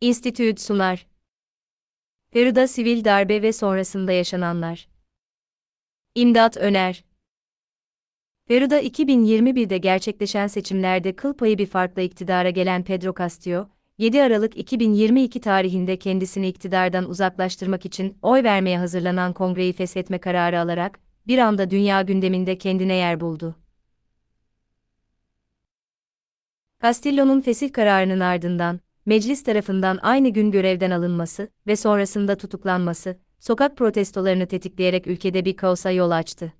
İnstitüt sunar. Peru'da sivil darbe ve sonrasında yaşananlar. İmdat öner. Peru'da 2021'de gerçekleşen seçimlerde kıl payı bir farkla iktidara gelen Pedro Castillo, 7 Aralık 2022 tarihinde kendisini iktidardan uzaklaştırmak için oy vermeye hazırlanan kongreyi feshetme kararı alarak, bir anda dünya gündeminde kendine yer buldu. Castillo'nun fesih kararının ardından, meclis tarafından aynı gün görevden alınması ve sonrasında tutuklanması, sokak protestolarını tetikleyerek ülkede bir kaosa yol açtı.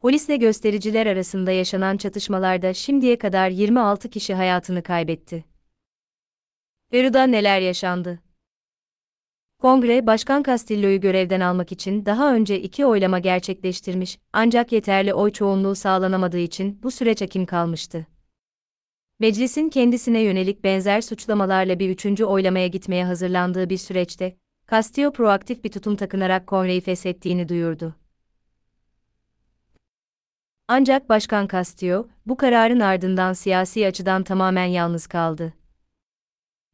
Polisle göstericiler arasında yaşanan çatışmalarda şimdiye kadar 26 kişi hayatını kaybetti. Peru'da neler yaşandı? Kongre, Başkan Castillo'yu görevden almak için daha önce iki oylama gerçekleştirmiş, ancak yeterli oy çoğunluğu sağlanamadığı için bu süreç hakim kalmıştı. Meclisin kendisine yönelik benzer suçlamalarla bir üçüncü oylamaya gitmeye hazırlandığı bir süreçte, Castillo proaktif bir tutum takınarak kongreyi feshettiğini duyurdu. Ancak Başkan Castillo, bu kararın ardından siyasi açıdan tamamen yalnız kaldı.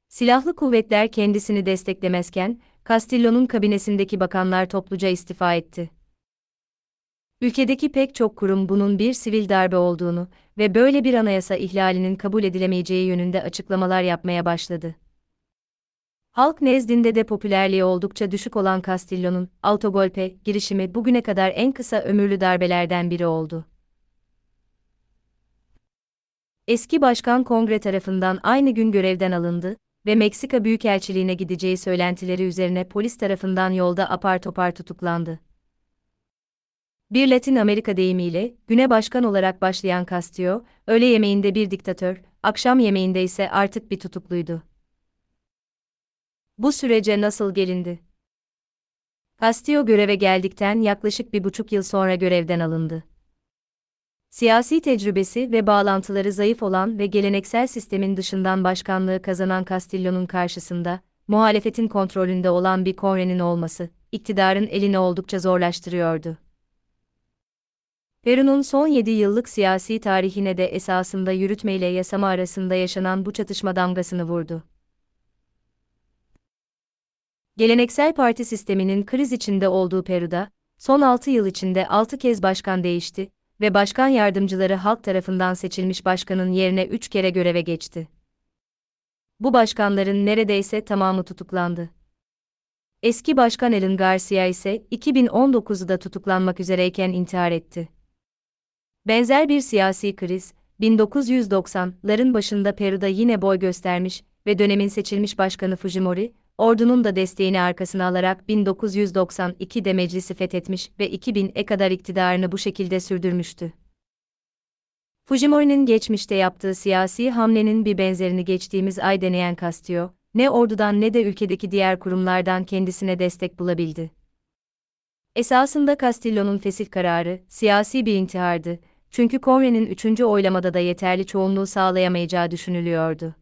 Silahlı kuvvetler kendisini desteklemezken, Castillo'nun kabinesindeki bakanlar topluca istifa etti. Ülkedeki pek çok kurum bunun bir sivil darbe olduğunu ve böyle bir anayasa ihlalinin kabul edilemeyeceği yönünde açıklamalar yapmaya başladı. Halk nezdinde de popülerliği oldukça düşük olan Castillo'nun autogolpe girişimi bugüne kadar en kısa ömürlü darbelerden biri oldu. Eski başkan kongre tarafından aynı gün görevden alındı ve Meksika Büyükelçiliğine gideceği söylentileri üzerine polis tarafından yolda apar topar tutuklandı. Bir Latin Amerika deyimiyle, güne başkan olarak başlayan Castillo, öğle yemeğinde bir diktatör, akşam yemeğinde ise artık bir tutukluydu. Bu sürece nasıl gelindi? Castillo göreve geldikten yaklaşık bir buçuk yıl sonra görevden alındı. Siyasi tecrübesi ve bağlantıları zayıf olan ve geleneksel sistemin dışından başkanlığı kazanan Castillo'nun karşısında, muhalefetin kontrolünde olan bir kongrenin olması, iktidarın elini oldukça zorlaştırıyordu. Peru'nun son 7 yıllık siyasi tarihine de esasında yürütme ile yasama arasında yaşanan bu çatışma damgasını vurdu. Geleneksel parti sisteminin kriz içinde olduğu Peru'da, son 6 yıl içinde 6 kez başkan değişti ve başkan yardımcıları halk tarafından seçilmiş başkanın yerine 3 kere göreve geçti. Bu başkanların neredeyse tamamı tutuklandı. Eski başkan Elin Garcia ise 2019'da tutuklanmak üzereyken intihar etti. Benzer bir siyasi kriz, 1990'ların başında Peru'da yine boy göstermiş ve dönemin seçilmiş başkanı Fujimori, ordunun da desteğini arkasına alarak 1992'de meclisi fethetmiş ve 2000'e kadar iktidarını bu şekilde sürdürmüştü. Fujimori'nin geçmişte yaptığı siyasi hamlenin bir benzerini geçtiğimiz ay deneyen Castillo, ne ordudan ne de ülkedeki diğer kurumlardan kendisine destek bulabildi. Esasında Castillo'nun fesih kararı, siyasi bir intihardı, çünkü Kongre'nin üçüncü oylamada da yeterli çoğunluğu sağlayamayacağı düşünülüyordu.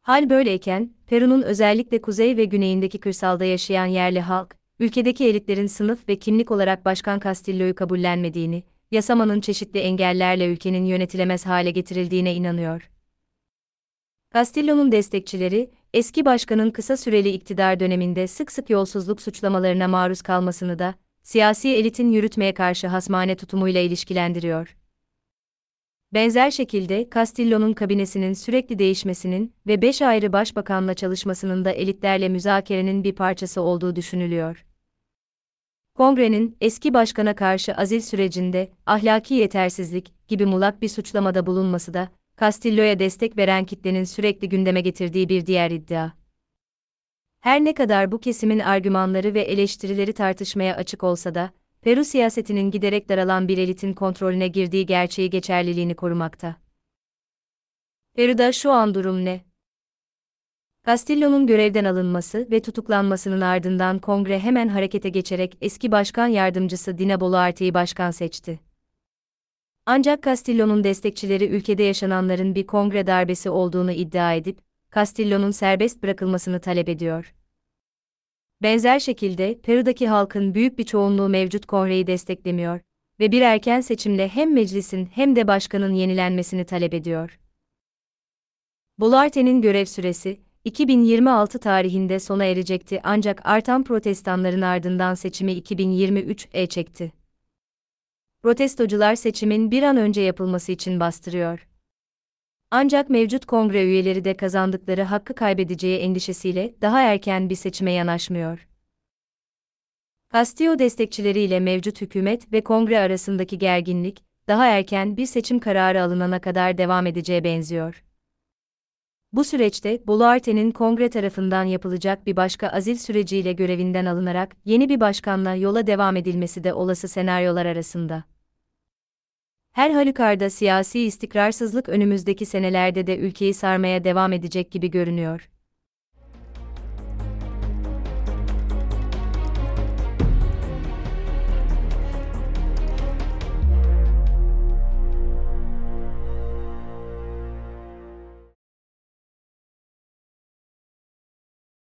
Hal böyleyken, Peru'nun özellikle kuzey ve güneyindeki kırsalda yaşayan yerli halk, ülkedeki elitlerin sınıf ve kimlik olarak Başkan Castillo'yu kabullenmediğini, yasamanın çeşitli engellerle ülkenin yönetilemez hale getirildiğine inanıyor. Castillo'nun destekçileri, eski başkanın kısa süreli iktidar döneminde sık sık yolsuzluk suçlamalarına maruz kalmasını da, siyasi elitin yürütmeye karşı hasmane tutumuyla ilişkilendiriyor. Benzer şekilde Castillo'nun kabinesinin sürekli değişmesinin ve beş ayrı başbakanla çalışmasının da elitlerle müzakerenin bir parçası olduğu düşünülüyor. Kongrenin eski başkana karşı azil sürecinde ahlaki yetersizlik gibi mulak bir suçlamada bulunması da Castillo'ya destek veren kitlenin sürekli gündeme getirdiği bir diğer iddia. Her ne kadar bu kesimin argümanları ve eleştirileri tartışmaya açık olsa da, Peru siyasetinin giderek daralan bir elitin kontrolüne girdiği gerçeği geçerliliğini korumakta. Peru'da şu an durum ne? Castillo'nun görevden alınması ve tutuklanmasının ardından kongre hemen harekete geçerek eski başkan yardımcısı Dina Boluarte'yi başkan seçti. Ancak Castillo'nun destekçileri ülkede yaşananların bir kongre darbesi olduğunu iddia edip, Castillo'nun serbest bırakılmasını talep ediyor. Benzer şekilde Peru'daki halkın büyük bir çoğunluğu mevcut kongreyi desteklemiyor ve bir erken seçimle hem meclisin hem de başkanın yenilenmesini talep ediyor. Boluarte'nin görev süresi, 2026 tarihinde sona erecekti ancak artan protestanların ardından seçimi 2023'e çekti. Protestocular seçimin bir an önce yapılması için bastırıyor. Ancak mevcut kongre üyeleri de kazandıkları hakkı kaybedeceği endişesiyle daha erken bir seçime yanaşmıyor. Castillo destekçileriyle mevcut hükümet ve kongre arasındaki gerginlik, daha erken bir seçim kararı alınana kadar devam edeceğe benziyor. Bu süreçte Boluarte'nin kongre tarafından yapılacak bir başka azil süreciyle görevinden alınarak yeni bir başkanla yola devam edilmesi de olası senaryolar arasında. Her halükarda siyasi istikrarsızlık önümüzdeki senelerde de ülkeyi sarmaya devam edecek gibi görünüyor.